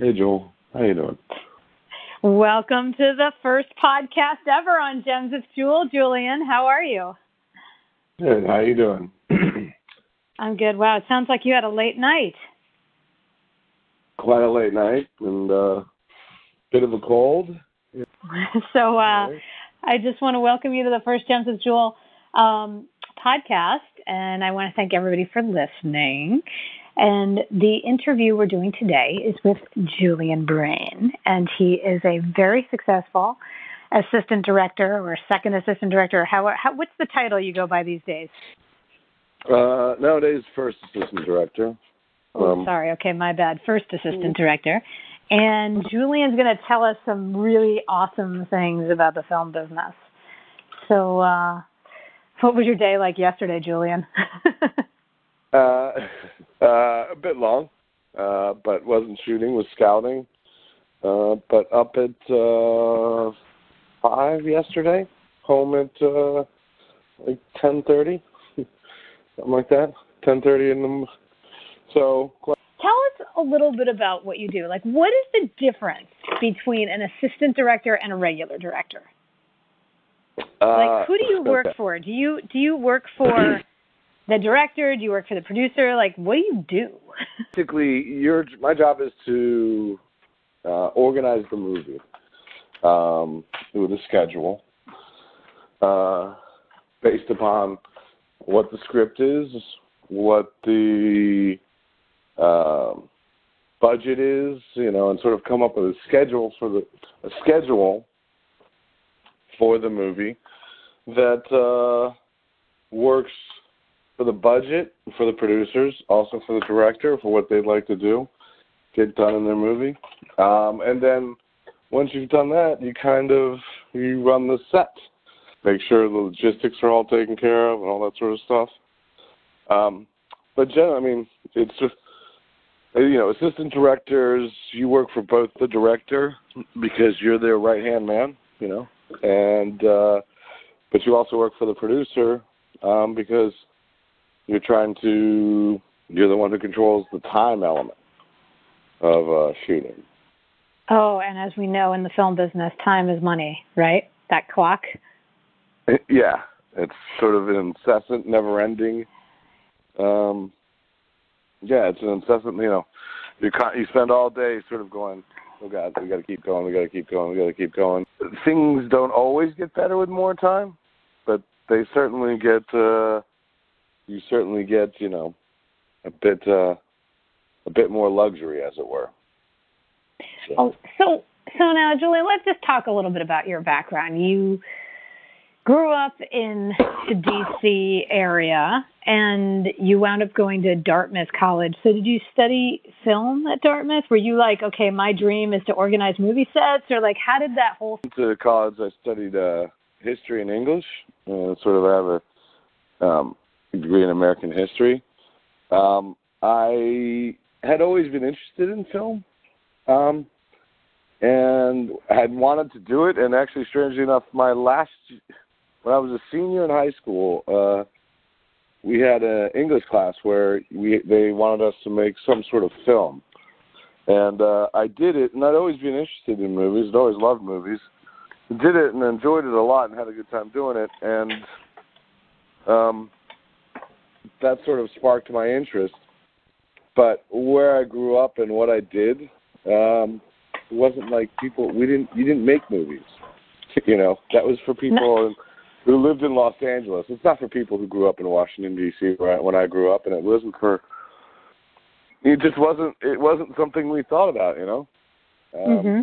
Hey, Joel. How you doing? Welcome to the first podcast ever on Gems of Jewel. Julian, how are you? Good. How you doing? I'm good. Wow, it sounds like you had a late night. Quite a late night and uh bit of a cold. so uh I just want to welcome you to the first Gems of Jewel um, podcast, and I want to thank everybody for listening. And the interview we're doing today is with Julian Brain, and he is a very successful assistant director or second assistant director. How, how what's the title you go by these days? Uh, nowadays, first assistant director. Oh, um, sorry. Okay, my bad. First assistant director. And Julian's going to tell us some really awesome things about the film business. So, uh, what was your day like yesterday, Julian? uh, uh, a bit long, uh, but wasn't shooting, was scouting. Uh, but up at uh, five yesterday, home at uh, like ten thirty, something like that. Ten thirty in the. So. Tell us a little bit about what you do. Like, what is the difference between an assistant director and a regular director? like, who do you work okay. for? Do you do you work for the director? Do you work for the producer? Like, what do you do? Basically, your my job is to uh, organize the movie um, with a schedule uh, based upon what the script is, what the um, budget is, you know, and sort of come up with a schedule for the a schedule for the movie that uh, works for the budget, for the producers, also for the director, for what they'd like to do, get done in their movie. Um, and then once you've done that, you kind of you run the set, make sure the logistics are all taken care of and all that sort of stuff. Um, but Jen, I mean, it's just you know, assistant directors. You work for both the director because you're their right hand man, you know, and uh, but you also work for the producer um, because you're trying to you're the one who controls the time element of uh, shooting. Oh, and as we know in the film business, time is money, right? That clock. Yeah, it's sort of an incessant, never-ending. Um, yeah, it's an incessant. You know, you you spend all day sort of going, "Oh God, we got to keep going. We got to keep going. We got to keep going." Things don't always get better with more time, but they certainly get. Uh, you certainly get you know a bit uh, a bit more luxury, as it were. So. Oh, so so now, Julie, let's just talk a little bit about your background. You grew up in the D.C. area, and you wound up going to Dartmouth College. So, did you study film at Dartmouth? Were you like, okay, my dream is to organize movie sets, or like, how did that whole? To college, I studied uh, history and English. Uh, sort of have a um, degree in American history. Um, I had always been interested in film, um, and had wanted to do it. And actually, strangely enough, my last when I was a senior in high school, uh, we had an English class where we they wanted us to make some sort of film, and uh, I did it. And I'd always been interested in movies. I'd always loved movies. Did it and enjoyed it a lot and had a good time doing it. And um, that sort of sparked my interest. But where I grew up and what I did, um, it wasn't like people. We didn't. You didn't make movies. You know, that was for people who lived in Los Angeles. It's not for people who grew up in Washington D.C. Right, when I grew up, and it wasn't for. It just wasn't. It wasn't something we thought about. You know. Um, mm-hmm.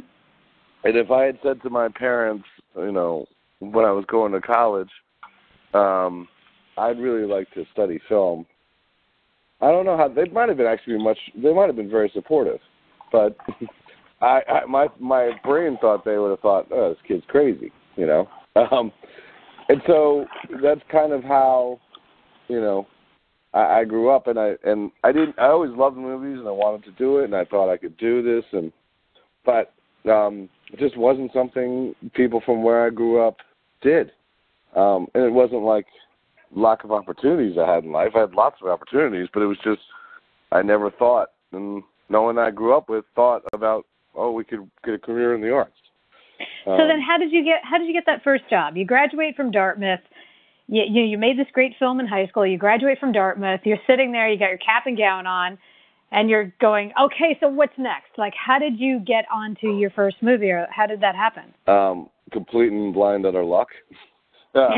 And if I had said to my parents, you know, when I was going to college, um, I'd really like to study film. I don't know how they might have been actually much. They might have been very supportive, but I, I my my brain thought they would have thought, oh, this kid's crazy, you know. Um, and so that's kind of how, you know, I, I grew up, and I and I didn't. I always loved movies, and I wanted to do it, and I thought I could do this, and but um, it just wasn't something people from where I grew up did, um, and it wasn't like lack of opportunities I had in life. I had lots of opportunities, but it was just I never thought, and no one I grew up with thought about oh we could get a career in the arts. So um, then, how did you get how did you get that first job? You graduate from Dartmouth. You, you you made this great film in high school. You graduate from Dartmouth. You're sitting there. You got your cap and gown on, and you're going, okay. So what's next? Like, how did you get onto your first movie, or how did that happen? Um, complete and blind utter luck. Uh,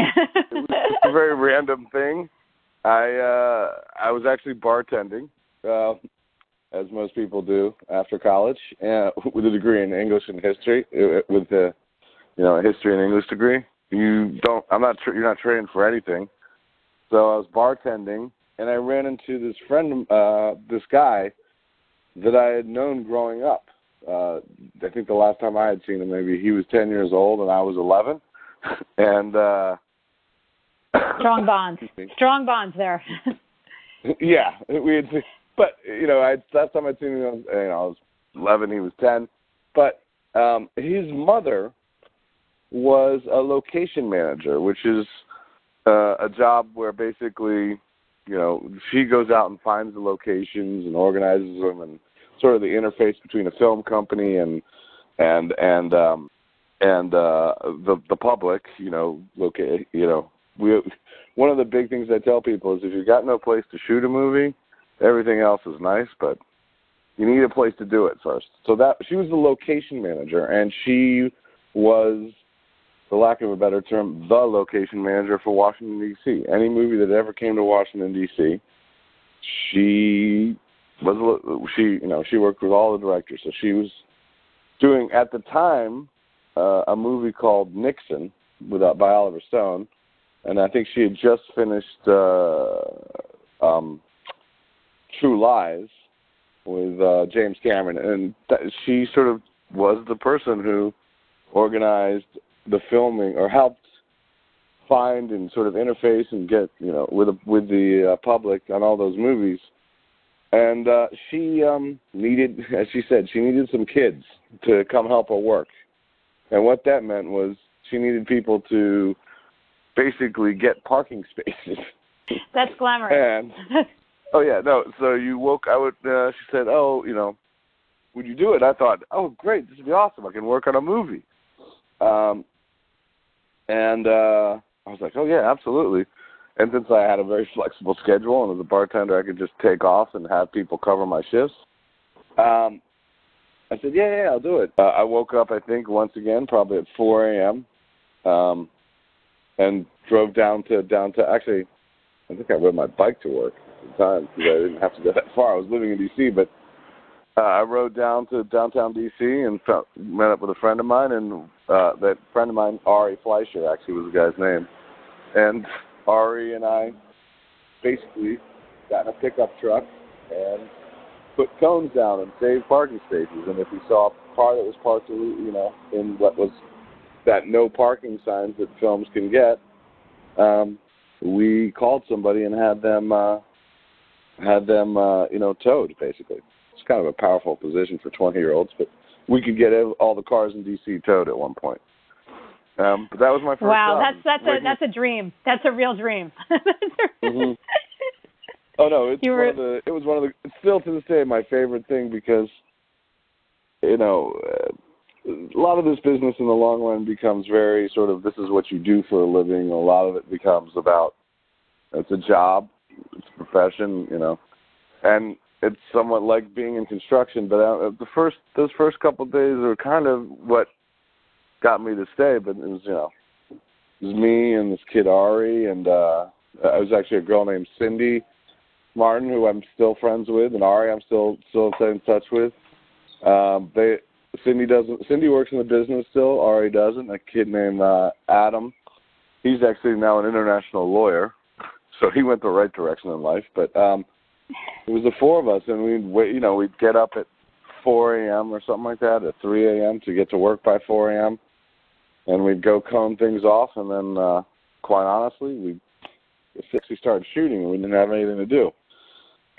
it was a very random thing. I uh, I was actually bartending, uh, as most people do after college, uh, with a degree in English and history, uh, with a you know a history and English degree. You don't. I'm not. Tra- you're not trained for anything. So I was bartending, and I ran into this friend, uh, this guy that I had known growing up. Uh, I think the last time I had seen him, maybe he was 10 years old and I was 11. and uh, strong bonds, strong bonds there. yeah, we had, but you know, I last time I'd seen him, you know, I was 11, he was 10. But um, his mother was a location manager, which is uh, a job where basically, you know, she goes out and finds the locations and organizes them and sort of the interface between a film company and and and um and uh the the public you know look you know we one of the big things i tell people is if you've got no place to shoot a movie everything else is nice but you need a place to do it first. So that she was the location manager and she was for lack of a better term the location manager for washington d.c any movie that ever came to washington d.c she was she you know she worked with all the directors. So she was doing at the time uh, a movie called Nixon with uh, by Oliver Stone and I think she had just finished uh, um, True Lies with uh, James Cameron and th- she sort of was the person who organized the filming or helped find and sort of interface and get you know with the, with the uh, public on all those movies and uh, she um, needed, as she said, she needed some kids to come help her work. And what that meant was she needed people to basically get parking spaces. That's glamorous. and oh yeah, no. So you woke. I would. Uh, she said, "Oh, you know, would you do it?" I thought, "Oh, great, this would be awesome. I can work on a movie." Um, and uh, I was like, "Oh yeah, absolutely." And since I had a very flexible schedule and as a bartender I could just take off and have people cover my shifts, um, I said, yeah, yeah, I'll do it. Uh, I woke up, I think, once again, probably at 4 a.m. Um, and drove down to down to actually, I think I rode my bike to work at the time because I didn't have to go that far. I was living in D.C., but uh, I rode down to downtown D.C. and met up with a friend of mine, and uh, that friend of mine, Ari Fleischer, actually was the guy's name, and Ari and I basically got in a pickup truck and put cones down and save parking spaces. And if we saw a car that was parked, you know, in what was that no parking signs that films can get, um, we called somebody and had them uh, had them uh, you know towed. Basically, it's kind of a powerful position for 20 year olds, but we could get all the cars in DC towed at one point. Um, but that was my first. Wow, job. that's that's a that's a dream. That's a real dream. mm-hmm. Oh no, it's were... one of the. It was one of the. It's still to this day my favorite thing because, you know, uh, a lot of this business in the long run becomes very sort of this is what you do for a living. A lot of it becomes about it's a job, it's a profession, you know, and it's somewhat like being in construction. But uh, the first those first couple of days are kind of what got me to stay. But it was you know, it was me and this kid Ari, and uh, I was actually a girl named Cindy Martin who I'm still friends with, and Ari I'm still still in touch with. Um, they Cindy doesn't. Cindy works in the business still. Ari doesn't. A kid named uh, Adam. He's actually now an international lawyer, so he went the right direction in life. But um, it was the four of us, and we'd wait, you know we'd get up at 4 a.m. or something like that, at 3 a.m. to get to work by 4 a.m and we'd go cone things off, and then uh, quite honestly, we we started shooting, and we didn't have anything to do.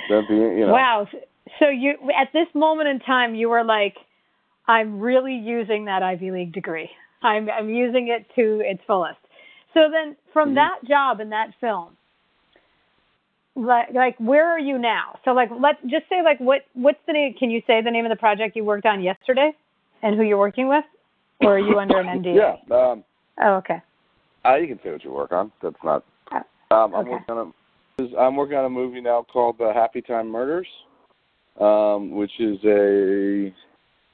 You know. Wow. So you at this moment in time, you were like, I'm really using that Ivy League degree. I'm I'm using it to its fullest. So then, from mm-hmm. that job and that film, like like where are you now? So like let just say like what what's the name? Can you say the name of the project you worked on yesterday, and who you're working with, or are you under an NDA? yeah. Um, oh, okay. Uh, you can say what you work on. That's not. Uh, Um, I'm okay. working on. I'm working on a movie now called The Happy Time Murders, um, which is a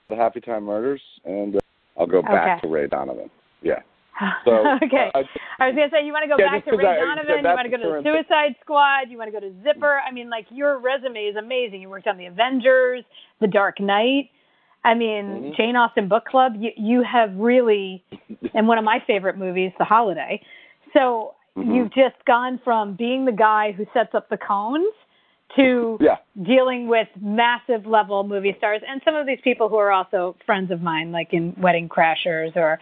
the Happy Time Murders, and uh, I'll go back Okay. to Ray Donovan. Yeah. So okay. I, I was gonna say you want to go Yeah, back to Ray I- Donovan. You want to go to the Suicide Squad. You want to go to Zipper. I mean, like your resume is amazing. You worked on the Avengers, The Dark Knight. I mean, Mhm. Jane Austen Book Club. You you have really, and one of my favorite movies, The Holiday. So Mhm. you've just gone from being the guy who sets up the cones to yeah. dealing with massive level movie stars and some of these people who are also friends of mine like in wedding crashers or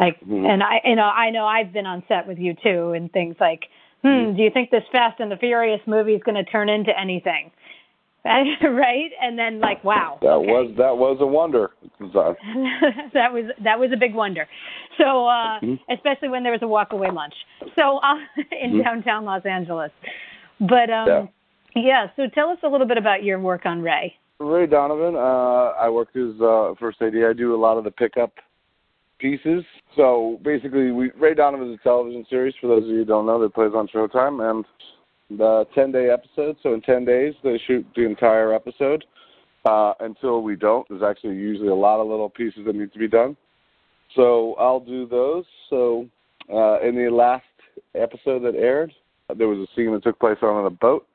like Mhm. and i you know i know i've been on set with you too and things like hmm Mhm. do you think this fast and the furious movie is going to turn into anything right and then like wow That okay. was that was a wonder. That was that was a big wonder. So uh Mhm. especially when there was a walkaway lunch. So uh in Mhm. downtown Los Angeles. But um yeah. so tell us a little bit about your work on Ray. Ray Donovan. Uh, I work as uh, first AD. I do a lot of the pickup pieces. So basically, we, Ray Donovan is a television series. For those of you who don't know, that plays on Showtime, and the 10-day episode. So in 10 days, they shoot the entire episode. Uh, until we don't, there's actually usually a lot of little pieces that need to be done. So I'll do those. So uh, in the last episode that aired, there was a scene that took place on a boat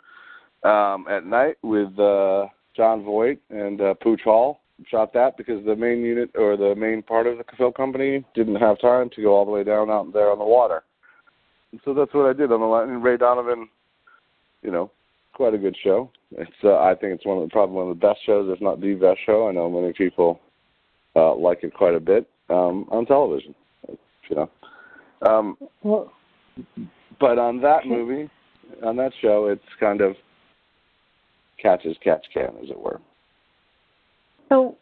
um, at night with uh, Jon Voight and uh, Pooch Hall. Shot that because the main unit or the main part of the film company didn't have time to go all the way down out there on the water. And so that's what I did on the line. Ray Donovan, you know, quite a good show. It's uh, I think it's one of the, probably one of the best shows, if not the best show. I know many people uh, like it quite a bit um, on television. You know, um, Well, but on that movie, on that show, it's kind of catch as catch can, as it were. so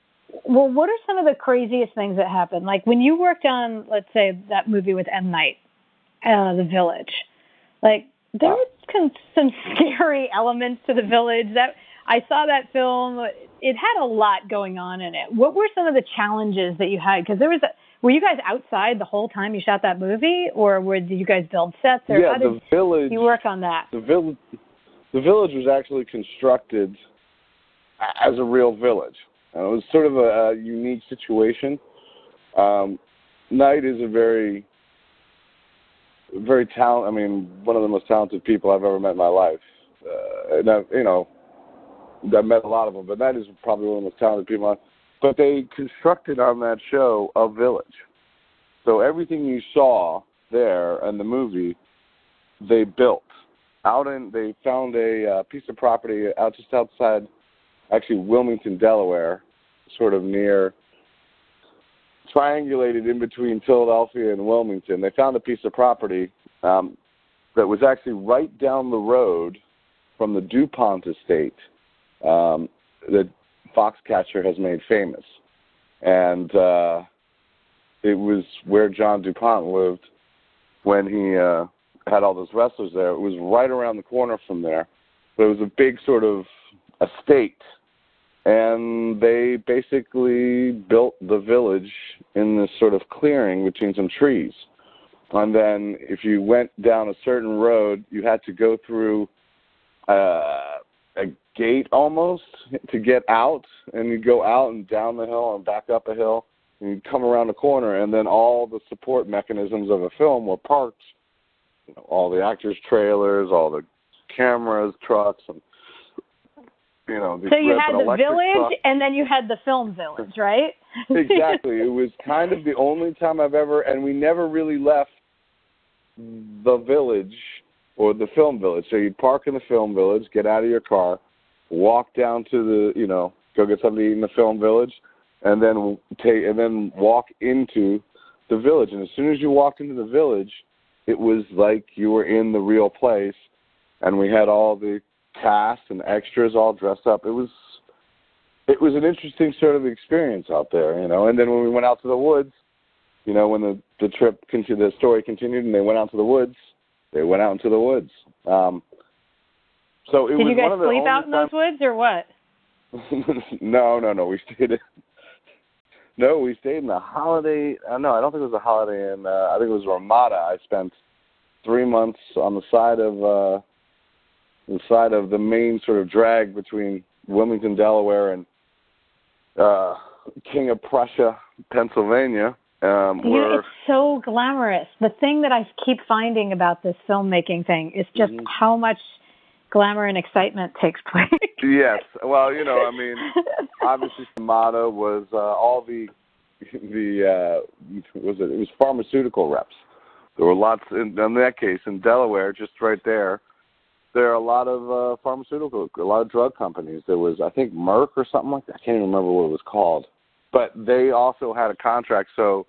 well what are some of the craziest things that happened? Like when you worked on let's say that movie with M Night, uh The Village. Like there were some, some scary elements to The Village that I saw that film. It had a lot going on in it. What were some of the challenges that you had? Because there was, a, were you guys outside the whole time you shot that movie, or were did you guys build sets? Or yeah, how the did village. you work on that? the village. The village was actually constructed as a real village. And it was sort of a, a unique situation. Um, Night is a very, very talent. I mean, one of the most talented people I've ever met in my life. Uh, and I, you know, I've met a lot of them, but Night is probably one of the most talented people. I, but they constructed on that show a village. So everything you saw there in the movie, they built out in. They found a uh, piece of property out just outside, actually Wilmington, Delaware, sort of near triangulated in between Philadelphia and Wilmington. They found a piece of property um, that was actually right down the road from the DuPont estate um, that Foxcatcher has made famous. And uh, it was where John DuPont lived when he uh, had all those wrestlers there. It was right around the corner from there. But it was a big sort of estate and they basically built the village in this sort of clearing between some trees. And then if you went down a certain road, you had to go through uh, a gate almost to get out, and you'd go out and down the hill and back up a hill, and you'd come around the corner, and then all the support mechanisms of a film were parked. You know, all the actors' trailers, all the cameras, trucks, and you know, So you had the village, truck. and then you had the film village, right? exactly. It was kind of the only time I've ever, and we never really left the village or the film village. So you'd park in the film village, get out of your car, walk down to the, you know, go get something to eat in the film village, and then take and then walk into the village. And as soon as you walked into the village, it was like you were in the real place, and we had all the cast and extras all dressed up. It was it was an interesting sort of experience out there, you know. And then when we went out to the woods, you know, when the the trip continued, the story continued, and they went out to the woods, they went out into the woods. Um, So it Did was you guys one of the sleep out in those woods or what? no, no, no. We stayed in. No, we stayed in the Holiday. Uh, no, I don't think it was a Holiday Inn. Uh, I think it was Ramada. I spent three months on the side of uh, the side of the main sort of drag between Wilmington, Delaware, and uh, King of Prussia, Pennsylvania. Um, where it's so glamorous. The thing that I keep finding about this filmmaking thing is just Mhm. how much glamour and excitement takes place. yes, well, you know, I mean, obviously the motto was uh, all the the uh was it it was pharmaceutical reps there were lots in, in that case in delaware just right there there are a lot of uh pharmaceutical a lot of drug companies. There was i think merck or something like that. I can't even remember what it was called. But they also had a contract. So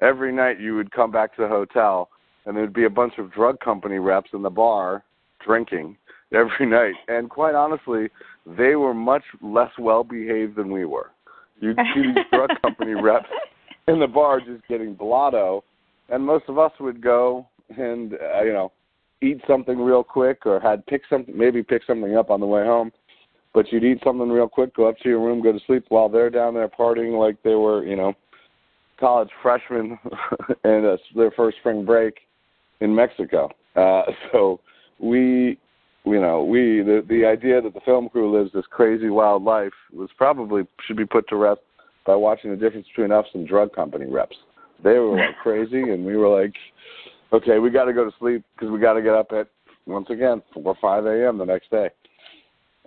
every night you would come back to the hotel and there'd be a bunch of drug company reps in the bar drinking every night. And quite honestly they were much less well behaved than we were. You'd see these drug company reps in the bar just getting blotto, and most of us would go and uh, you know eat something real quick or had pick something maybe pick something up on the way home. But you'd eat something real quick, go up to your room, go to sleep while they're down there partying like they were you know college freshmen and uh, their first spring break in Mexico. Uh, so we you know, we the the idea that the film crew lives this crazy wild life was probably should be put to rest by watching the difference between us and drug company reps. They were like crazy, and we were like, okay, we got to go to sleep because we got to get up at once again four or five a.m. the next day.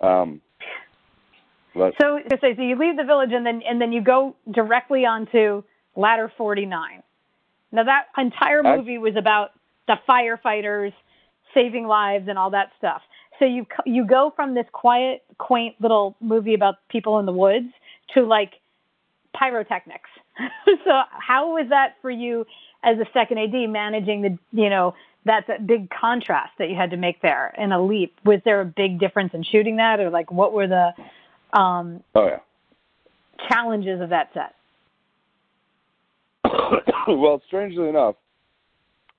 Um, but so, so you leave the village and then and then you go directly onto Ladder 49. Now that entire I- movie was about the firefighters saving lives and all that stuff. So you c- you go from this quiet, quaint little movie about people in the woods to like pyrotechnics. so how was that for you as a second AD managing the you know that's a big contrast that you had to make there in a leap. Was there a big difference in shooting that, or like what were the um, oh yeah. challenges of that set? well, strangely enough,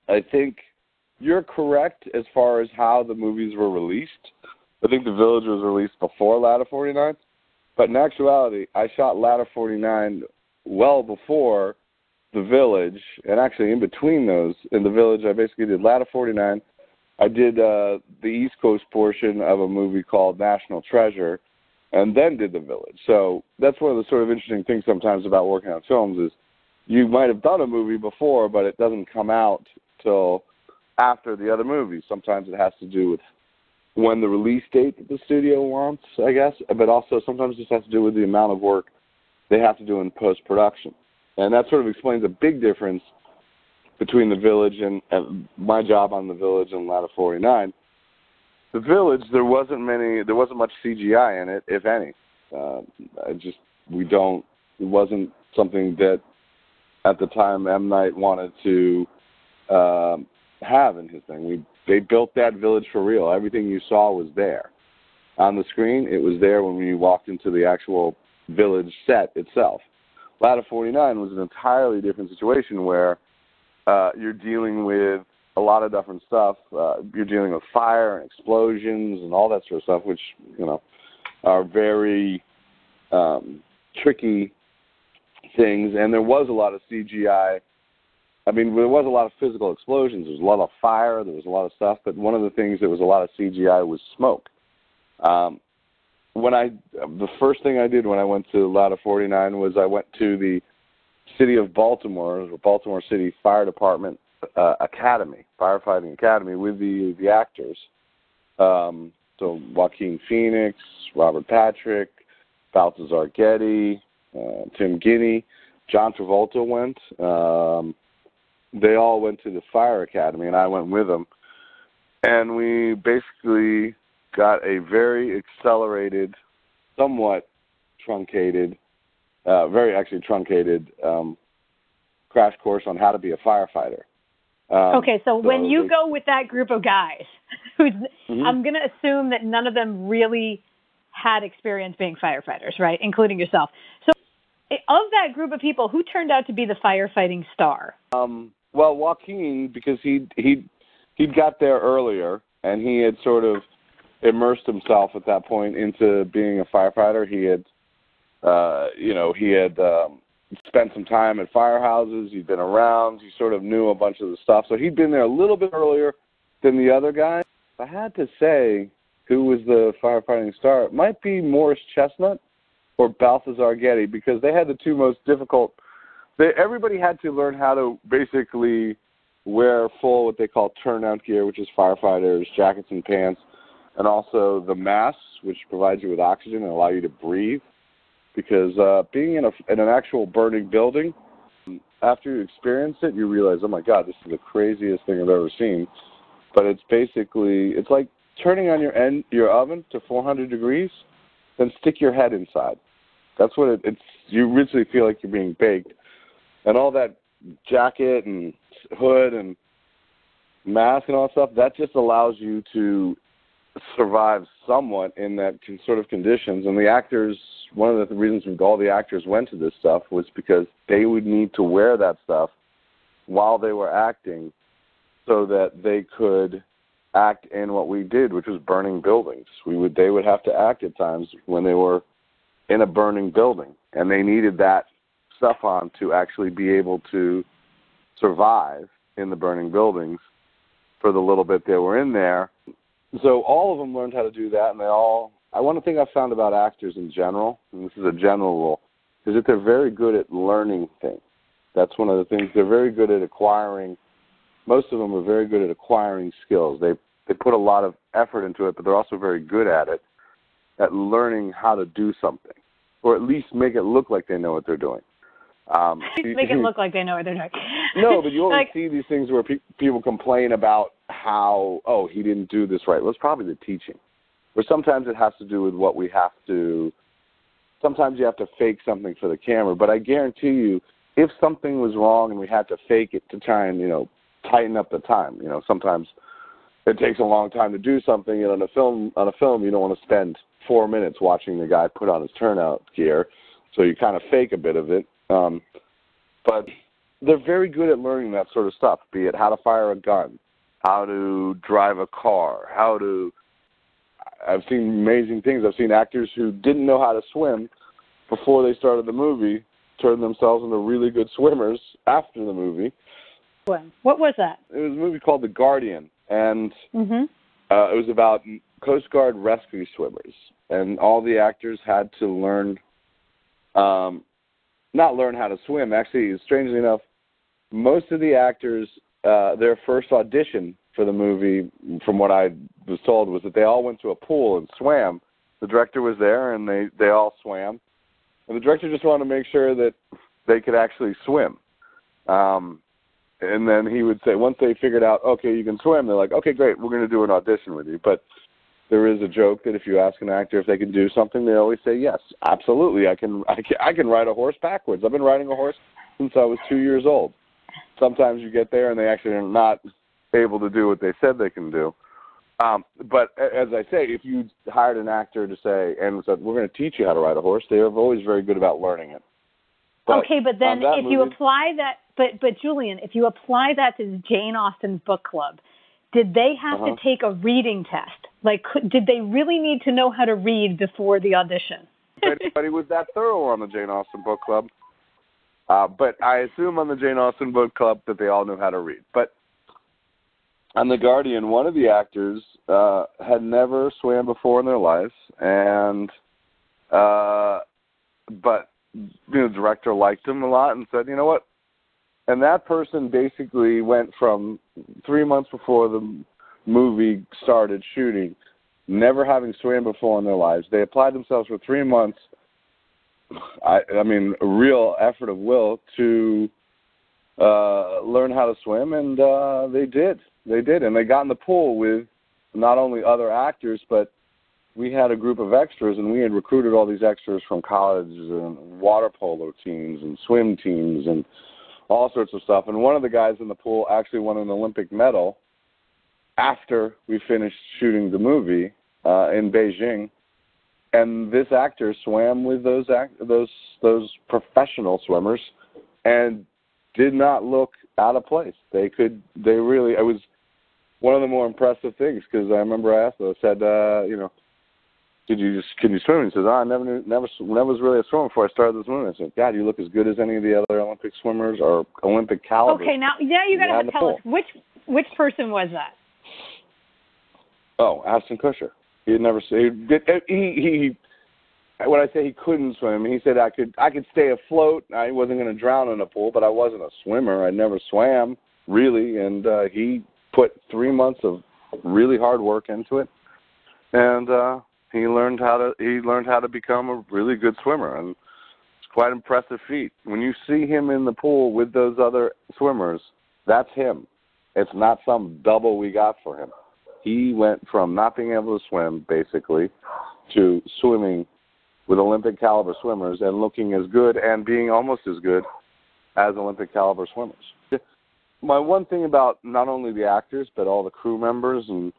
I think you're correct as far as how the movies were released. I think The Village was released before Ladder 49, but in actuality, I shot Ladder 49 well before The Village, and actually in between those, in The Village, I basically did Ladder 49. I did uh, the East Coast portion of a movie called National Treasure, and then did The Village. So that's one of the sort of interesting things sometimes about working on films is you might have done a movie before, but it doesn't come out till after the other movies. Sometimes it has to do with when the release date that the studio wants, I guess, but also sometimes it has to do with the amount of work they have to do in post production. And that sort of explains a big difference between the village and, and my job on the village and Ladder 49. The village, there wasn't many, there wasn't much CGI in it, if any. Uh, I just we don't. It wasn't something that at the time M Night wanted to um, have in his thing. We they built that village for real. Everything you saw was there on the screen. It was there when you walked into the actual village set itself. Ladder 49 was an entirely different situation where uh, you're dealing with a lot of different stuff. Uh, you're dealing with fire and explosions and all that sort of stuff, which you know are very um, tricky things. And there was a lot of CGI. I mean, there was a lot of physical explosions. There was a lot of fire. There was a lot of stuff. But one of the things that was a lot of CGI was smoke. Um, when I the first thing I did when I went to Ladder 49 was I went to the city of Baltimore, Baltimore City Fire Department uh, Academy, firefighting academy, with the the actors. Um, so Joaquin Phoenix, Robert Patrick, Balthazar Getty, uh, Tim Guinee, John Travolta went. Um, they all went to the fire academy, and I went with them. And we basically got a very accelerated, somewhat truncated, uh, very actually truncated um, crash course on how to be a firefighter. Um, okay, so, when you they- go with that group of guys, who's Mhm. I'm going to assume that none of them really had experience being firefighters, right? Including yourself. So, of that group of people, who turned out to be the firefighting star? Um, well, Joaquin, because he he he got there earlier, and he had sort of immersed himself at that point into being a firefighter. He had, uh, you know, he had um, spent some time at firehouses. He'd been around. He sort of knew a bunch of the stuff. So he'd been there a little bit earlier than the other guy. I had to say who was the firefighting star. It might be Morris Chestnut or Balthazar Getty because they had the two most difficult. They, everybody had to learn how to basically wear full what they call turnout gear, which is firefighters jackets and pants, and also the masks, which provides you with oxygen and allow you to breathe. Because uh, being in a in an actual burning building, after you experience it, you realize, oh my God, this is the craziest thing I've ever seen. But it's basically it's like turning on your end your oven to 400 degrees, then stick your head inside. That's what it, it's. You literally feel like you're being baked, and all that jacket and hood and mask and all that stuff. That just allows you to survive somewhat in that sort of conditions. And the actors, one of the reasons all the actors went to this stuff was because they would need to wear that stuff while they were acting, so that they could act in what we did, which was burning buildings. We would they would have to act at times when they were in a burning building, and they needed that stuff on to actually be able to survive in the burning buildings for the little bit they were in there. So all of them learned how to do that, and they all. I one thing I've found about actors in general, and this is a general rule, is that they're very good at learning things. That's one of the things they're very good at acquiring most of them are very good at acquiring skills. They they put a lot of effort into it, but they're also very good at it, at learning how to do something, or at least make it look like they know what they're doing. Um, make it look like they know what they're doing. no, but you always like, see these things where pe- people complain about how oh he didn't do this right. Well, it's probably the teaching, or sometimes it has to do with what we have to. Sometimes you have to fake something for the camera, but I guarantee you, if something was wrong and we had to fake it to try and you know tighten up the time. You know, sometimes it takes a long time to do something, and on a film, on a film, you don't want to spend four minutes watching the guy put on his turnout gear, so you kind of fake a bit of it. Um, but they're very good at learning that sort of stuff, be it how to fire a gun, how to drive a car, how to. I've seen amazing things. I've seen actors who didn't know how to swim before they started the movie turn themselves into really good swimmers after the movie what was that? It was a movie called The Guardian, and mm-hmm. uh, it was about Coast Guard rescue swimmers, and all the actors had to learn, um, not learn how to swim. Actually, strangely enough, most of the actors, uh, their first audition for the movie, from what I was told, was that they all went to a pool and swam. The director was there, and they they all swam, and the director just wanted to make sure that they could actually swim. Um, and then he would say once they figured out okay you can swim they're like okay great we're going to do an audition with you but there is a joke that if you ask an actor if they can do something they always say yes absolutely i can i can, I can ride a horse backwards i've been riding a horse since i was 2 years old sometimes you get there and they actually are not able to do what they said they can do um, but as I say, if you hired an actor to say and said, "We're going to teach you how to ride a horse," they are always very good about learning it. But okay, but then if movie, you apply that but but Julian, if you apply that to Jane Austen book club, did they have uh-huh. to take a reading test? Like, could, did they really need to know how to read before the audition? Anybody was that thorough on the Jane Austen book club, uh, but I assume on the Jane Austen book club that they all knew how to read. But on the Guardian, one of the actors uh, had never swam before in their lives, and uh, but you know, the director liked him a lot and said, you know what, and that person basically went from three months before the movie started shooting, never having swam before in their lives. They applied themselves for three months. I, I mean, a real effort of will to uh, learn how to swim, and uh, they did. They did, and they got in the pool with not only other actors, but we had a group of extras, and we had recruited all these extras from colleges and water polo teams and swim teams and all sorts of stuff. And one of the guys in the pool actually won an Olympic medal after we finished shooting the movie uh, in Beijing. And this actor swam with those act- those those professional swimmers, and did not look out of place. They could they really it was one of the more impressive things because I remember I asked him, I said, uh, you know, did you just can you swim? He says, oh, I never knew, never never was really a swimmer before I started this swimming. I said, God, you look as good as any of the other Olympic swimmers or Olympic caliber. Okay, now now you got to tell us which which person was that? Oh, Ashton Kutcher. He had never he he he. When I say he couldn't swim, he said I could I could stay afloat. I wasn't going to drown in a pool, but I wasn't a swimmer. I never swam really, and uh, he put three months of really hard work into it, and uh, he learned how to he learned how to become a really good swimmer, and it's quite impressive feat. When you see him in the pool with those other swimmers, that's him. It's not some double we got for him he went from not being able to swim basically to swimming with Olympic caliber swimmers and looking as good and being almost as good as Olympic caliber swimmers. My one thing about not only the actors but all the crew members and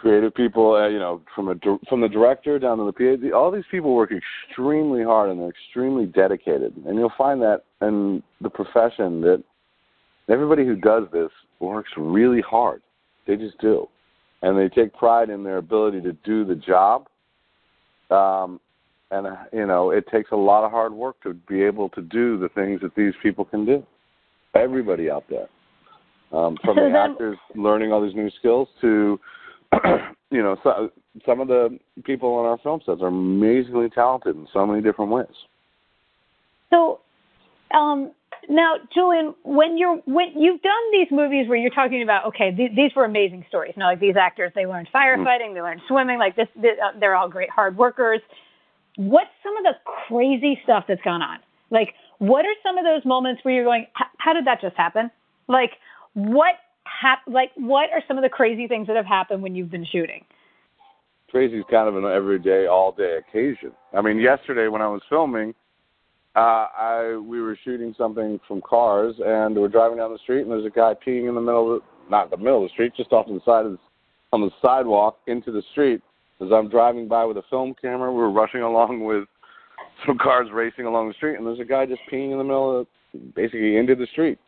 creative people, uh, you know, from a from the director down to the PA, all these people work extremely hard and they're extremely dedicated. And you'll find that in the profession that everybody who does this works really hard they just do, and they take pride in their ability to do the job. Um, and uh, you know, it takes a lot of hard work to be able to do the things that these people can do. Everybody out there, um, from the actors learning all these new skills to, you know, so, some of the people on our film sets are amazingly talented in so many different ways. So, um, now, Julian, when you're when you've done these movies where you're talking about okay, th- these were amazing stories. Now, like these actors, they learned firefighting, they learned swimming. Like this, this uh, they're all great hard workers. What's some of the crazy stuff that's gone on? Like, what are some of those moments where you're going, how did that just happen? Like, what hap- Like, what are some of the crazy things that have happened when you've been shooting? Crazy is kind of an everyday, all day occasion. I mean, yesterday when I was filming uh, I we were shooting something from cars, and we're driving down the street, and there's a guy peeing in the middle of the, not the middle of the street, just off to the side of the, on the sidewalk into the street. As I'm driving by with a film camera, we were rushing along with some cars racing along the street, and there's a guy just peeing in the middle of, basically into the street.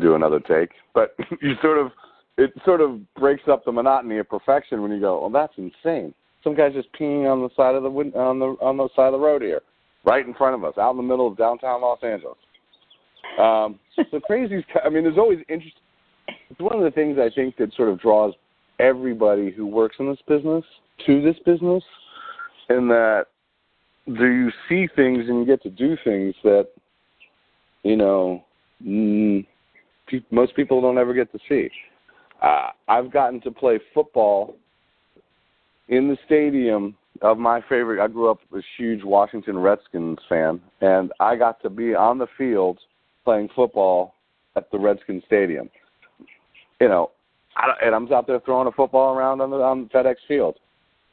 Do another take, but you sort of it sort of breaks up the monotony of perfection when you go, well, that's insane. Some guy's just peeing on the side of the on the on the side of the road here right in front of us, out in the middle of downtown Los Angeles. Um, so crazy. I mean, there's always interest. It's one of the things I think that sort of draws everybody who works in this business to this business, in that do you see things and you get to do things that you know mm, most people don't ever get to see. Uh, I've gotten to play football in the stadium of my favorite. I grew up a huge Washington Redskins fan, and I got to be on the field playing football at the Redskins Stadium. You know, I, and I'm out there throwing a football around on the on FedEx Field.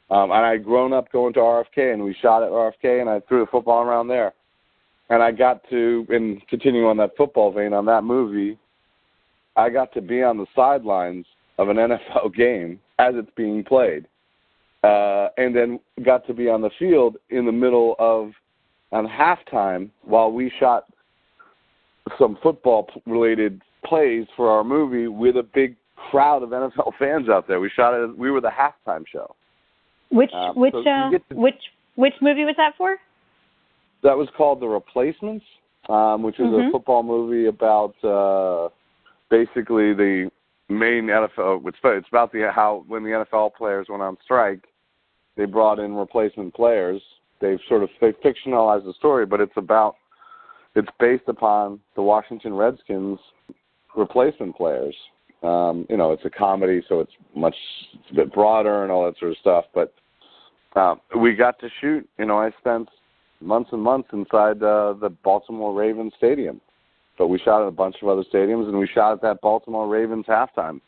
Um, and I'd grown up going to RFK, and we shot at RFK, and I threw a football around there. And I got to, and continuing on that football vein on that movie, I got to be on the sidelines of an NFL game as it's being played uh, and then got to be on the field in the middle of on halftime while we shot some football related plays for our movie with a big crowd of NFL fans out there. We shot it. We were the halftime show. Which um, which so uh, to, which which movie was that for? That was called The Replacements, um, which is mm-hmm. a football movie about uh, basically the main NFL. It's, about the how when the NFL players went on strike, they brought in replacement players. They've sort of they fictionalized the story, but it's about it's based upon the Washington Redskins replacement players. Um, you know, it's a comedy, so it's much it's a bit broader and all that sort of stuff. But um, we got to shoot. You know, I spent months and months inside uh, the Baltimore Ravens stadium, but we shot at a bunch of other stadiums, and we shot at that Baltimore Ravens halftime.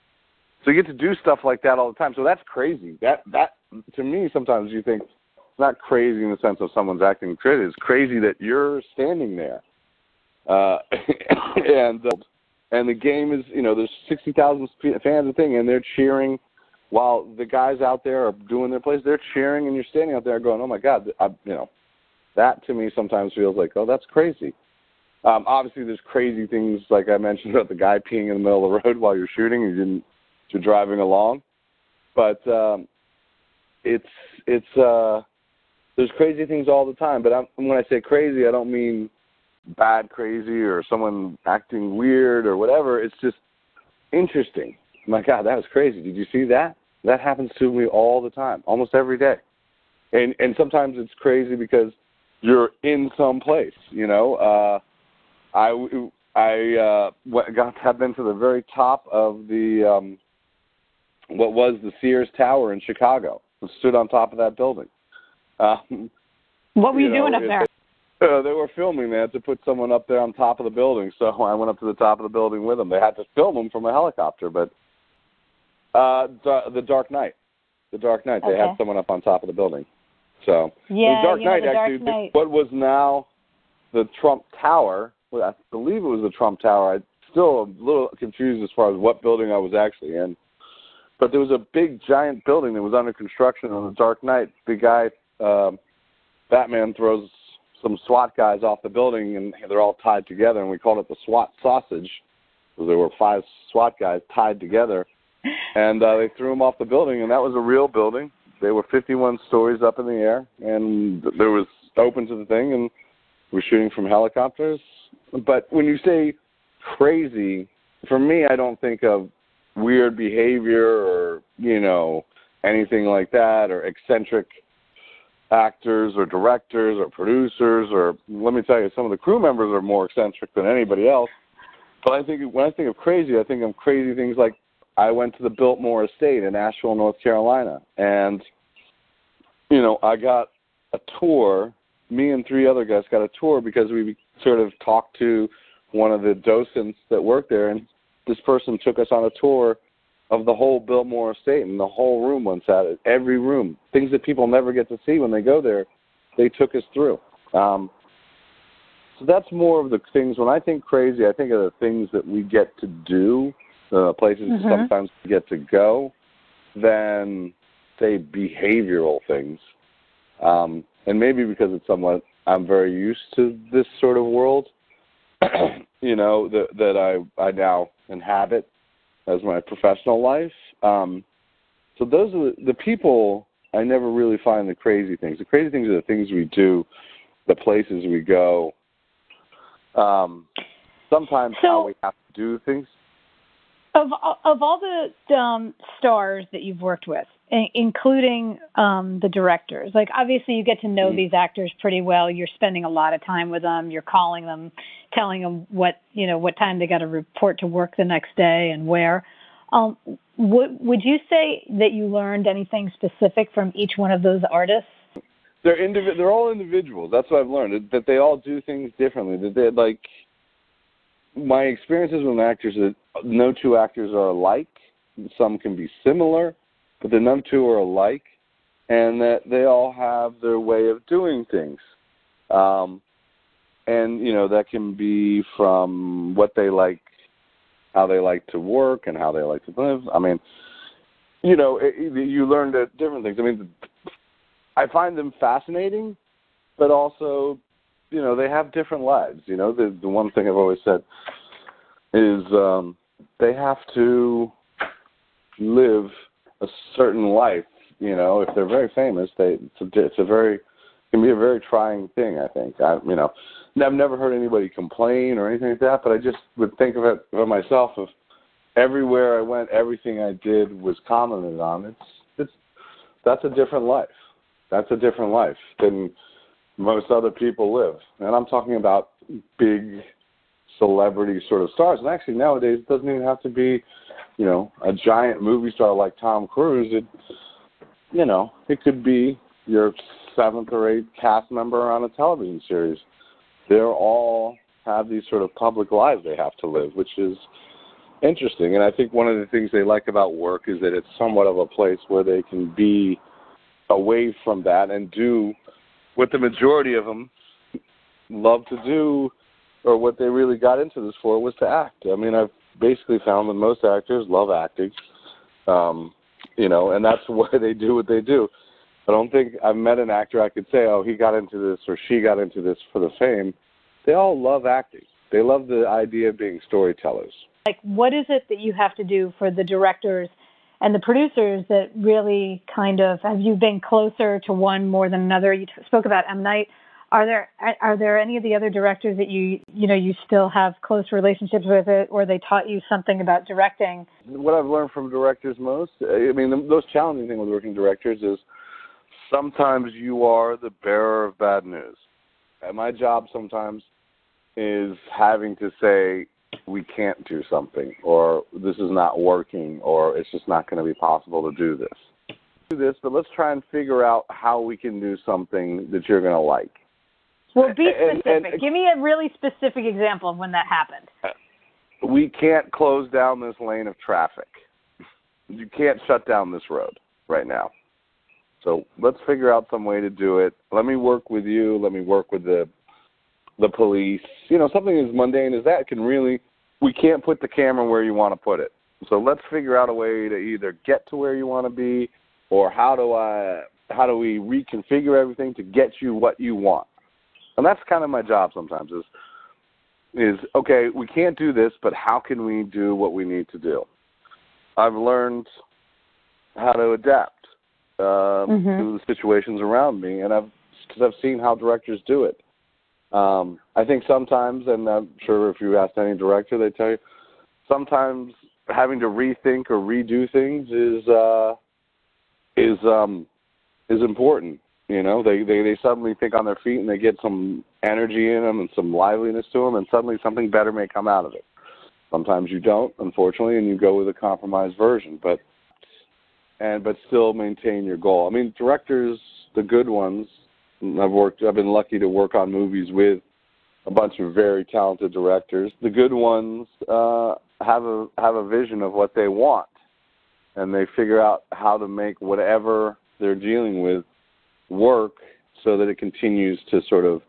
So you get to do stuff like that all the time. So that's crazy. That that to me sometimes you think it's not crazy in the sense of someone's acting crazy. It's crazy that you're standing there. Uh, and uh, and the game is you know there's sixty thousand fans a thing and they're cheering while the guys out there are doing their plays. They're cheering and you're standing out there going, oh my god, I, you know, that to me sometimes feels like oh that's crazy. Um, obviously, there's crazy things like I mentioned about the guy peeing in the middle of the road while you're shooting. You didn't. You're driving along, but um, it's it's uh, there's crazy things all the time. But I'm, when I say crazy, I don't mean bad crazy or someone acting weird or whatever. It's just interesting. My God, that was crazy. Did you see that? That happens to me all the time, almost every day. And and sometimes it's crazy because you're in some place, you know. Uh I I uh got have been to the very top of the um what was the Sears Tower in Chicago. Stood on top of that building. Um, what were you, you know, doing up there? Uh, they were filming. They had to put someone up there on top of the building, so I went up to the top of the building with them. They had to film them from a helicopter, but uh, the, the Dark Knight, the Dark Knight. Okay. They had someone up on top of the building. So yeah, the Dark Knight know, the actually. Dark Knight. What was now the Trump Tower? Well, I believe it was the Trump Tower. I'm still a little confused as far as what building I was actually in. But there was a big, giant building that was under construction on the Dark Knight. The guy, um, Batman, throws some SWAT guys off the building, and they're all tied together, and we called it the SWAT sausage because there were five SWAT guys tied together, and uh, they threw them off the building, and that was a real building. They were 51 stories up in the air, and there was open to the thing, and we're shooting from helicopters. But when you say crazy, for me, I don't think of weird behavior or you know anything like that or eccentric actors or directors or producers or let me tell you some of the crew members are more eccentric than anybody else. But i think when i think of crazy i think of crazy things like i went to the biltmore estate in asheville north carolina. And you know i got a tour me and three other guys got a tour because we sort of talked to one of the docents that worked there and this person took us on a tour of the whole Biltmore estate and the whole room once at it, every room, things that people never get to see when they go there. They took us through. Um, so that's more of the things. When I think crazy, I think of the things that we get to do, uh, places mm-hmm. sometimes we get to go, than say behavioral things. Um, and maybe because it's somewhat, I'm very used to this sort of world. you know that that I I now inhabit as my professional life. Um, so those are the, the people I never really find the crazy things. The crazy things are the things we do, the places we go. Um, sometimes so, how we have to do things. Of of all the um, stars that you've worked with, including um, the directors, like obviously you get to know mm-hmm. these actors pretty well. You're spending a lot of time with them. You're calling them, telling them what you know what time they got to report to work the next day and where. Um, would would you say that you learned anything specific from each one of those artists? They're indiv- They're all individuals. That's what I've learned. That they all do things differently. That they like my experiences with actors that no two actors are alike. Some can be similar, but the none two are alike, and that they all have their way of doing things. Um, and you know that can be from what they like, how they like to work, and how they like to live. I mean, you know, it, you learn that different things. I mean, I find them fascinating, but also you know they have different lives. You know, the the one thing I've always said is um, they have to live a certain life. You know, if they're very famous, they it's a, it's a very can be a very trying thing. I think. I you know, I've never heard anybody complain or anything like that, but I just would think of it for myself. Of everywhere I went, everything I did was commented on. It's it's that's a different life. That's a different life than most other people live. And I'm talking about big celebrity sort of stars. And actually nowadays it doesn't even have to be, you know, a giant movie star like Tom Cruise. It you know, it could be your seventh or eighth cast member on a television series. They're all have these sort of public lives they have to live, which is interesting. And I think one of the things they like about work is that it's somewhat of a place where they can be away from that and do what the majority of them love to do or what they really got into this for was to act. I mean, I've basically found that most actors love acting. Um, you know, and that's why they do what they do. I don't think I've met an actor I could say, oh, he got into this or she got into this for the fame. they all love acting. They love the idea of being storytellers. Like, what is it that you have to do for the directors and the producers that really kind of have you been closer to one more than another? You spoke about M Night. Are there are there any of the other directors that you you know you still have close relationships with it, or they taught you something about directing? What I've learned from directors most, I mean, the most challenging thing with working directors is sometimes you are the bearer of bad news. And my job sometimes is having to say we can't do something or this is not working or it's just not going to be possible to do this. Do this, but let's try and figure out how we can do something that you're going to like. Well, be specific. And, and, Give me a really specific example of when that happened. Uh, we can't close down this lane of traffic. You can't shut down this road right now. So let's figure out some way to do it. Let me work with you. Let me work with the the police. You know, something as mundane as that can really we can't put the camera where you want to put it. So let's figure out a way to either get to where you want to be or how do I how do we reconfigure everything to get you what you want. And that's kind of my job sometimes is is okay, we can't do this, but how can we do what we need to do? I've learned how to adapt uh, mm-hmm. to the situations around me, and I've because I've seen how directors do it. Um, I think sometimes, and I'm sure if you ask any director, they tell you sometimes having to rethink or redo things is uh, is um, is important. You know, they, they they suddenly think on their feet and they get some energy in them and some liveliness to them, and suddenly something better may come out of it. Sometimes you don't, unfortunately, and you go with a compromised version. But and but still maintain your goal. I mean, directors, the good ones, I've worked, I've been lucky to work on movies with a bunch of very talented directors. The good ones uh, have a have a vision of what they want, and they figure out how to make whatever they're dealing with work so that it continues to sort of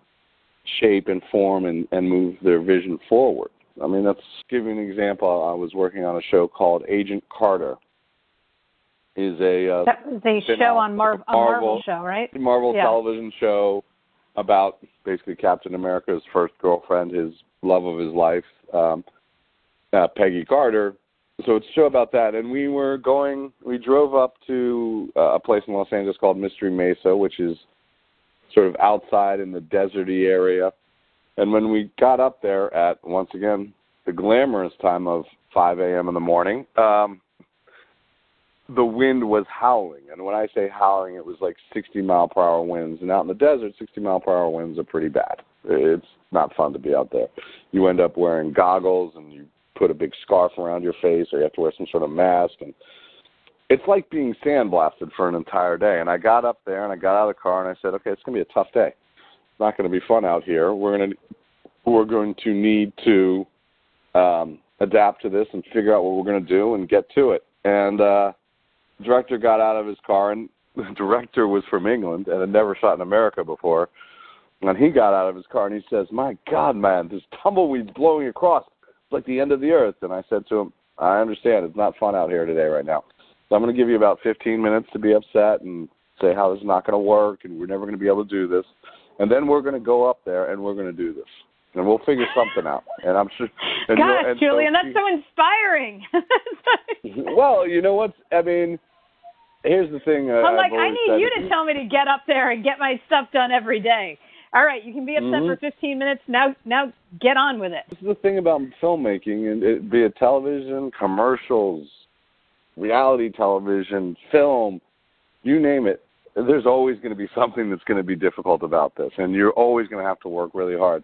shape and form and, and move their vision forward. I mean, let's give you an example. I was working on a show called Agent Carter, is a uh, that was a show on Mar- a Marvel show, right? Marvel yeah. television show about basically Captain America's first girlfriend, his love of his life, um, uh, Peggy Carter. So it's a show about that, and we were going. We drove up to uh, a place in Los Angeles called Mystery Mesa, which is sort of outside in the deserty area. And when we got up there at once again the glamorous time of 5 a.m. in the morning, um, the wind was howling. And when I say howling, it was like 60 mile per hour winds. And out in the desert, 60 mile per hour winds are pretty bad. It's not fun to be out there. You end up wearing goggles and you put a big scarf around your face or you have to wear some sort of mask. And it's like being sandblasted for an entire day. And I got up there and I got out of the car and I said, okay, it's going to be a tough day. It's not going to be fun out here. We're going to, we're going to need to um, adapt to this and figure out what we're going to do and get to it. And, uh, director got out of his car, and the director was from England and had never shot in America before. And he got out of his car and he says, "My God, man, this tumbleweed's blowing across. Like the end of the earth." And I said to him, "I understand. It's not fun out here today right now. So I'm going to give you about 15 minutes to be upset and say how this is not going to work and we're never going to be able to do this. And then we're going to go up there and we're going to do this." and we'll figure something out. And I'm sure. And Gosh, and Julian, so that's so inspiring. well, you know what? I mean, here's the thing. Uh, I'm like, I need you to tell me to get up there and get my stuff done every day. All right, you can be upset mm-hmm. for 15 minutes. Now, now get on with it. This is the thing about filmmaking, and it, be it television, commercials, reality television, film, you name it. There's always going to be something that's going to be difficult about this, and you're always going to have to work really hard.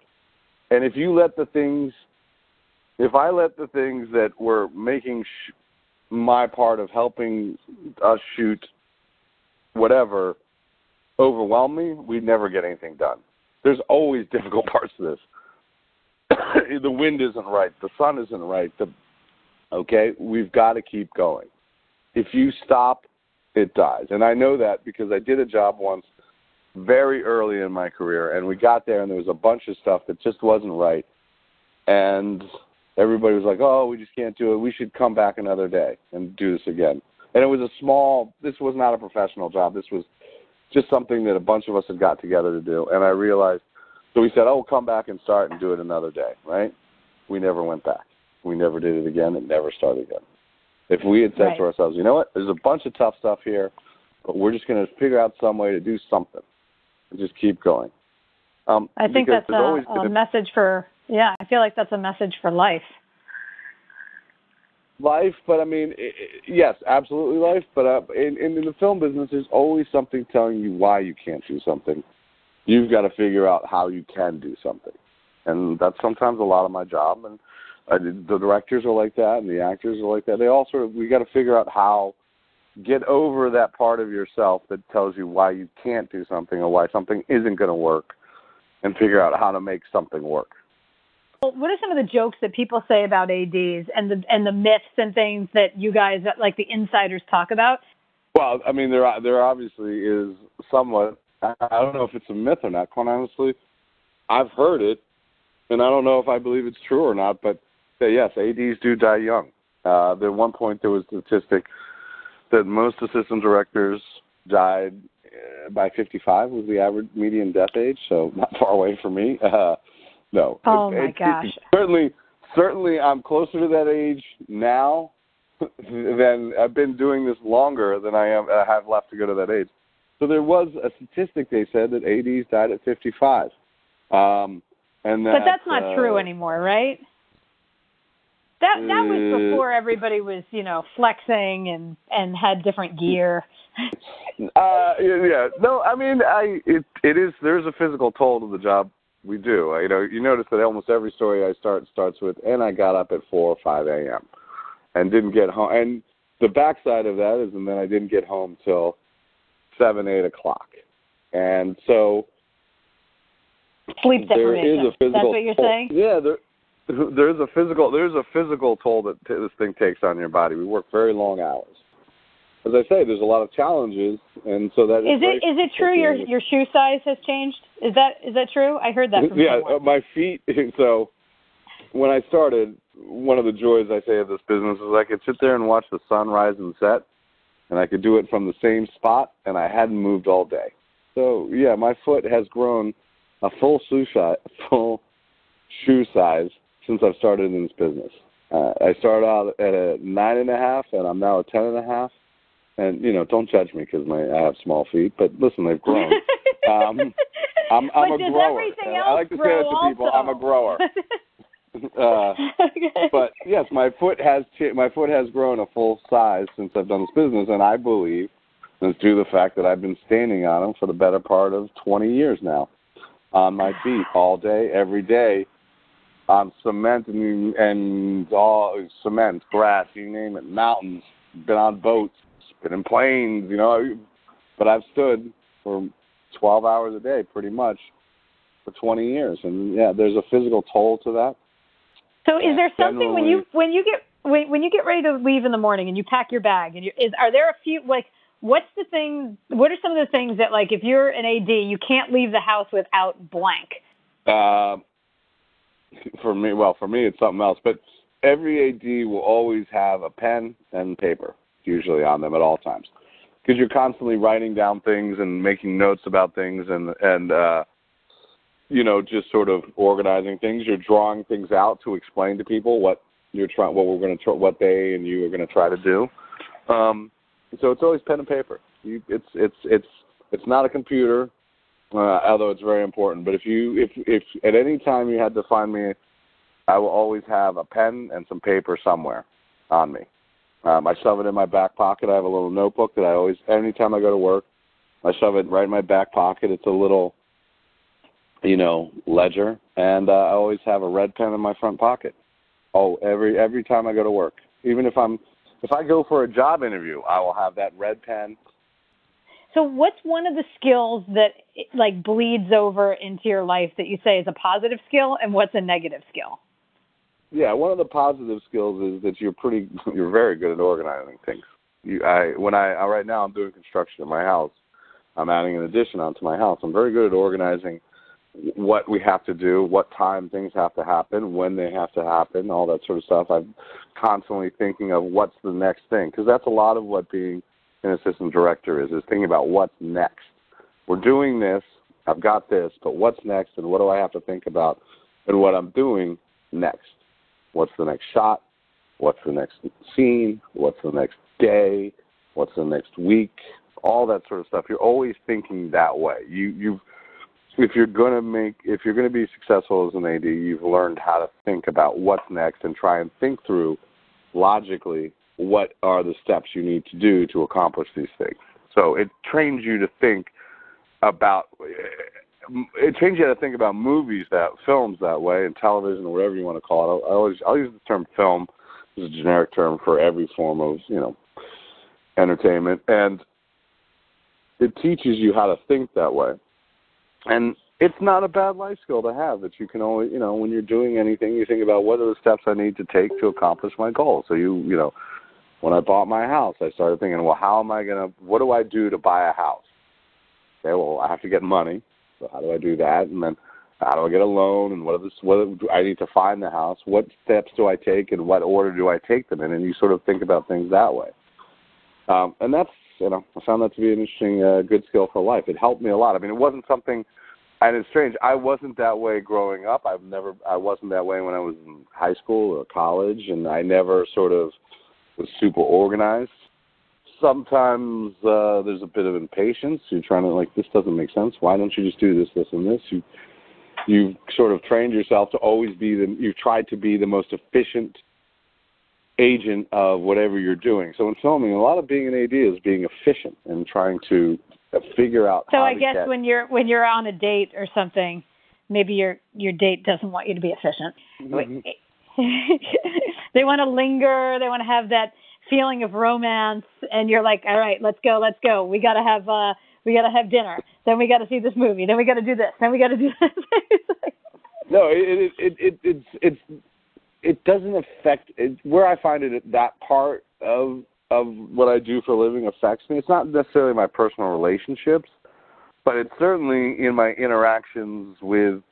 And if you let the things, if I let the things that were making sh- my part of helping us shoot whatever overwhelm me, we'd never get anything done. There's always difficult parts to this. the wind isn't right, the sun isn't right. The okay, we've got to keep going. If you stop, it dies. And I know that because I did a job once very early in my career, and we got there, and there was a bunch of stuff that just wasn't right, and everybody was like, "Oh, we just can't do it. We should come back another day and do this again." And it was a small. This was not a professional job. This was just something that a bunch of us had got together to do, and I realized So we said, oh, we'll come back and start and do it another day, right? We never went back. We never did it again. It never started again. If we had said Right. to ourselves, you know what, there's a bunch of tough stuff here, but we're just going to figure out some way to do something and just keep going. Um, I think that's a, a message for yeah. I feel like that's a message for life. Life, but I mean, i i yes, absolutely life. But uh, in, in the film business, there's always something telling you why you can't do something. You've got to figure out how you can do something, and that's sometimes a lot of my job. And I, the directors are like that, and the actors are like that. They all sort of we got to figure out how get over that part of yourself that tells you why you can't do something or why something isn't going to work, and figure out how to make something work. Well, what are some of the jokes that people say about ads and the and the myths and things that you guys like the insiders talk about? Well, I mean, there there obviously is somewhat. I don't know if it's a myth or not. Quite honestly, I've heard it, and I don't know if I believe it's true or not. But yes, ads do die young. Uh, at one point, there was a statistic that most assistant directors died uh, by 55 was the average median death age. So not far away from me. Uh, no. Oh, It- my it- gosh. certainly, certainly, I'm closer to that age now than I've been doing this longer than I am. I have left to go to that age. So there was a statistic they said that ADs died at 55. Um, and that, but that's not uh, true anymore, right? That that was Uh, before everybody was, you know, flexing and and had different gear. Uh, yeah, yeah. No, I mean, I it it is. There's a physical toll to the job we do. I, You know, you notice that almost every story I start starts with, and I got up at four or five a.m. and didn't get home. And the backside of that is, and then I didn't get home till seven, eight o'clock. And so Sleep there is a physical. That's what you're toll. saying? Yeah, there. There's a physical. There's a physical toll that t- this thing takes on your body. We work very long hours. As I say, there's a lot of challenges, and so that is, is it is it true your your shoe size has changed? Is that is that true? I heard that from yeah, someone. uh, my feet. So when I started, one of the joys I say of this business is I could sit there and watch the sun rise and set, and I could do it from the same spot, and I hadn't moved all day. So yeah, my foot has grown a full shoe size, full shoe size since I've started in this business. Uh, I started out at a nine and a half, and I'm now a ten and a half. And you know, don't judge me because my I have small feet, but listen, they've grown. Um, I'm, I'm a grower. I like to say that to people. I'm a grower. uh, okay. but yes, my foot has my foot has grown a full size since I've done this business, and I believe it's due to the fact that I've been standing on them for the better part of 20 years now, on my feet all day, every day, on cement and and all cement, grass, you name it, mountains. Been on boats, been in planes, you know. But I've stood for 12 hours a day, pretty much, for 20 years, and yeah, there's a physical toll to that. So is there something when you when you get when, when you get ready to leave in the morning and you pack your bag and you is are there a few like what's the thing what are some of the things that like if you're an AD you can't leave the house without blank. Uh, for me, well, for me, it's something else. But every AD will always have a pen and paper, usually on them at all times, because you're constantly writing down things and making notes about things, and and uh, you know, just sort of organizing things. You're drawing things out to explain to people what you're trying, what we're going to, tr- what they and you are going to try to do. Um, so it's always pen and paper. You, it's it's it's it's not a computer uh, although it's very important. But if you if if at any time you had to find me, I will always have a pen and some paper somewhere on me. Um, I shove it in my back pocket. I have a little notebook that I always anytime I go to work, I shove it right in my back pocket. It's a little, you know, ledger, and uh, I always have a red pen in my front pocket. Oh, every every time I go to work, even if I'm if I go for a job interview, I will have that red pen So what's one of the skills that like bleeds over into your life that you say is a positive skill and what's a negative skill? Yeah, one of the positive skills is that you're pretty you're very good at organizing things. You I when I, I right now I'm doing construction in my house. I'm adding an addition onto my house. I'm very good at organizing what we have to do, what time things have to happen, when they have to happen, all that sort of stuff. I'm constantly thinking of what's the next thing because that's a lot of what being an assistant director is is thinking about what's next. We're doing this. I've got this, but what's next, and what do I have to think about, and what I'm doing next? What's the next shot? What's the next scene? What's the next day? What's the next week? All that sort of stuff. You're always thinking that way. You you've if you're going to make if you're going to be successful as an AD, you've learned how to think about what's next and try and think through logically what are the steps you need to do to accomplish these things. So it trains you to think about it trains you to think about movies that films that way and television or whatever you want to call it. I always I'll use the term film. As a generic term for every form of you know entertainment. And it teaches you how to think that way. And it's not a bad life skill to have that you can only you know when you're doing anything you think about what are the steps i need to take to accomplish my goal so you you know when i bought my house i started thinking well how am i to what do i do to buy a house? Okay well i have to get money so how do i do that and then how do i get a loan and what are the what do i need to find the house what steps do i take and what order do i take them in and you sort of think about things that way um and that's you know i found that to be an interesting uh, good skill for life it helped me a lot i mean it wasn't something and it's strange. I wasn't that way growing up. I've never. I wasn't that way when I was in high school or college, and I never sort of was super organized. Sometimes uh, there's a bit of impatience. You're trying to like, this doesn't make sense. Why don't you just do this, this, and this? You you've sort of trained yourself to always be the. You've tried to be the most efficient agent of whatever you're doing. So in filming, a lot of being an AD is being efficient and trying to figure out. So I guess get... when you're when you're on a date or something, maybe your your date doesn't want you to be efficient. Mm-hmm. they want to linger. They want to have that feeling of romance, and you're like, all right, let's go, let's go. We got to have uh we got to have dinner. Then we got to see this movie. Then we got to do this. Then we got to do this. no, it it it it it's it doesn't affect it, where I find it that part of of what I do for a living affects me. It's not necessarily my personal relationships, but it's certainly in my interactions with,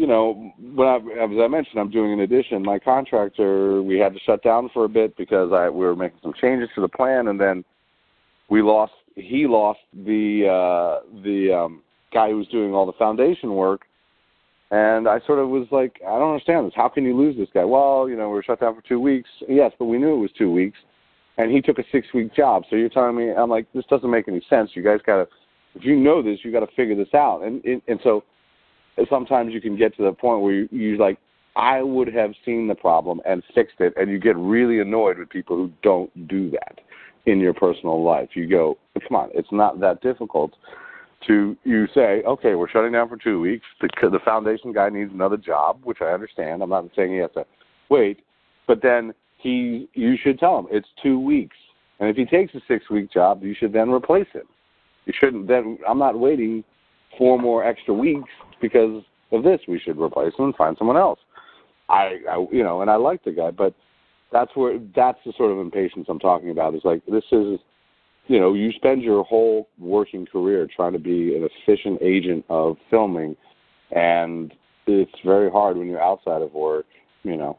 you know, when I, as I mentioned, I'm doing an addition. My contractor, we had to shut down for a bit because I we were making some changes to the plan, and then we lost. He lost the uh, the um, guy who was doing all the foundation work. And I sort of was like, I don't understand this. How can you lose this guy? Well, you know, we were shut down for two weeks. Yes, but we knew it was two weeks and he took a six week job. So you're telling me I'm like this doesn't make any sense. You guys got to if you know this, you got to figure this out. And and, and so sometimes you can get to the point where you, you like I would have seen the problem and fixed it, and you get really annoyed with people who don't do that in your personal life. You go, come on, it's not that difficult. To you say, okay, we're shutting down for two weeks. The, the foundation guy needs another job, which I understand. I'm not saying he has to wait, but then he you should tell him it's two weeks. And if he takes a six week job, you should then replace him. You shouldn't then I'm not waiting four more extra weeks because of this. We should replace him and find someone else. I, I you know, and I like the guy, but that's where that's the sort of impatience I'm talking about. Is like this is you know, you spend your whole working career trying to be an efficient agent of filming and it's very hard when you're outside of work, you know.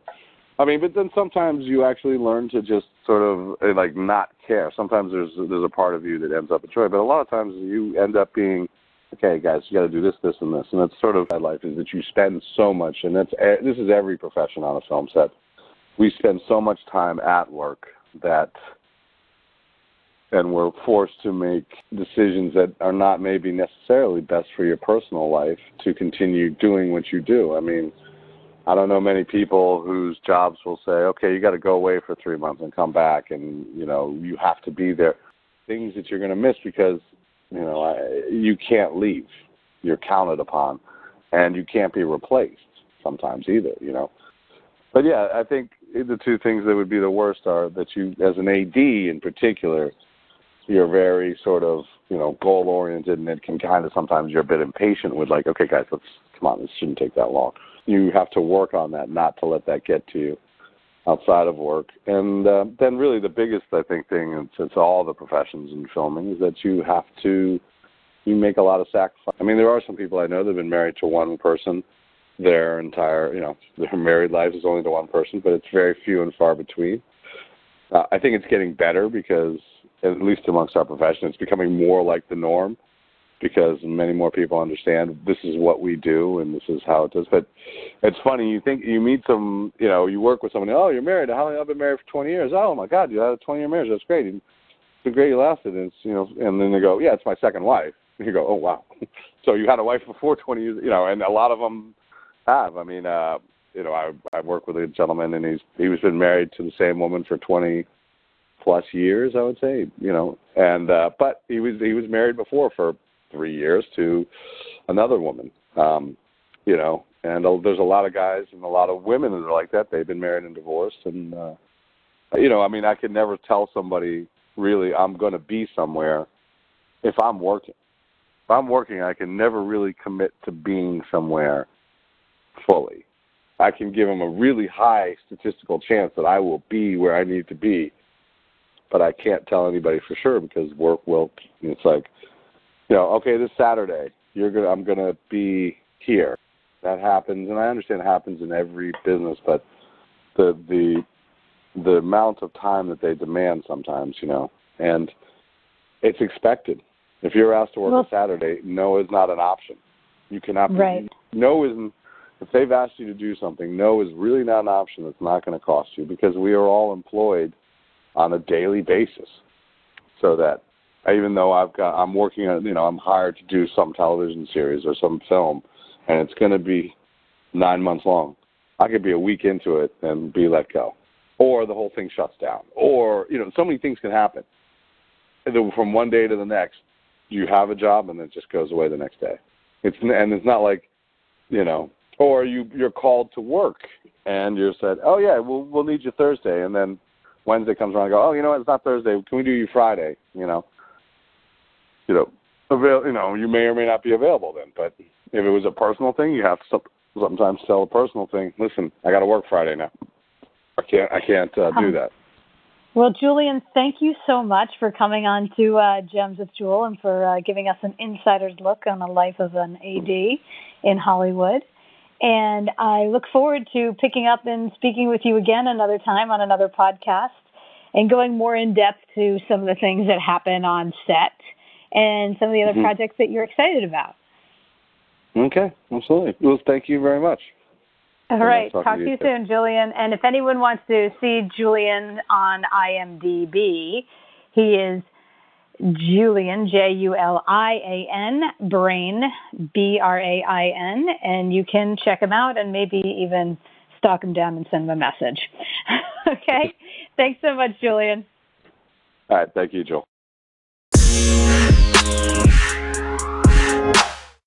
I mean, but then sometimes you actually learn to just sort of eh, like not care. Sometimes there's there's a part of you that ends up enjoying, but a lot of times you end up being, okay, guys, you got to do this, this, and this, and that's sort of my life is that you spend so much, and that's eh, this is every profession on a film set. We spend so much time at work that, and we're forced to make decisions that are not maybe necessarily best for your personal life to continue doing what you do. I mean I don't know many people whose jobs will say, okay, you got to go away for three months and come back, and you know you have to be there. Things that you're going to miss because you know I, you can't leave. You're counted upon, and you can't be replaced sometimes either. You know, but yeah, I think the two things that would be the worst are that you, as an AD in particular, you're very sort of you know goal oriented, and it can kind of sometimes you're a bit impatient with like, okay, guys, let's come on, this shouldn't take that long you have to work on that, not to let that get to you outside of work. And uh, then, really, the biggest I think thing, and since all the professions in filming, is that you have to you make a lot of sacrifice. I mean, there are some people I know that've been married to one person their entire, you know, their married life is only to one person, but it's very few and far between. Uh, I think it's getting better because, at least amongst our profession, it's becoming more like the norm because many more people understand this is what we do and this is how it does. But it's funny. You think you meet some, you know, you work with somebody. Oh, you're married. How long? I've been married for 20 years. Oh my God, you had a 20 year marriage. That's great. It's great you lasted. And it's, you know, and then they go, yeah, it's my second wife. And you go, oh wow. so you had a wife before 20 years, you know, and a lot of them have. I mean, uh, you know, I I work with a gentleman and he's he was been married to the same woman for 20 plus years, I would say, you know, and uh, but he was he was married before for three years to another woman, um, you know, and uh, there's a lot of guys and a lot of women that are like that. They've been married and divorced, and uh, you know, I mean, I could never tell somebody really I'm going to be somewhere if I'm working. If I'm working, I can never really commit to being somewhere fully. I can give them a really high statistical chance that I will be where I need to be but I can't tell anybody for sure because work will. It's like, you know, okay, this Saturday you're gonna I'm gonna be here. That happens, and I understand it happens in every business, but the the the amount of time that they demand sometimes, you know, and it's expected. If you're asked to work well, a Saturday, no is not an option. You cannot. Right. No isn't. If they've asked you to do something, no is really not an option. That's not going to cost you because we are all employed on a daily basis so that even though I've got I'm working on you know I'm hired to do some television series or some film and it's going to be 9 months long I could be a week into it and be let go or the whole thing shuts down or you know so many things can happen from one day to the next you have a job and then it just goes away the next day it's and it's not like you know or you you're called to work and you're said oh yeah we'll we'll need you Thursday and then Wednesday comes around, I go, oh, you know what? It's not Thursday. Can we do you Friday? You know, you know, avail. You know, you may or may not be available then. But if it was a personal thing, you have to sometimes tell a personal thing. Listen, I got to work Friday now. I can't. I can't uh, do that. Well, Julian, thank you so much for coming on to uh, Gems with Jewel and for uh, giving us an insider's look on the life of an AD in Hollywood. And I look forward to picking up and speaking with you again another time on another podcast and going more in depth to some of the things that happen on set and some of the other mm-hmm. projects that you're excited about. Okay, absolutely. Well, thank you very much. All right. Talk to you, soon, Julian. And if anyone wants to see Julian on IMDb, he is Julian, J U L I A N, Brain, B R A I N, and you can check him out and maybe even stalk him down and send him a message. okay? Thanks so much, Julian. All right. Thank you, Joel.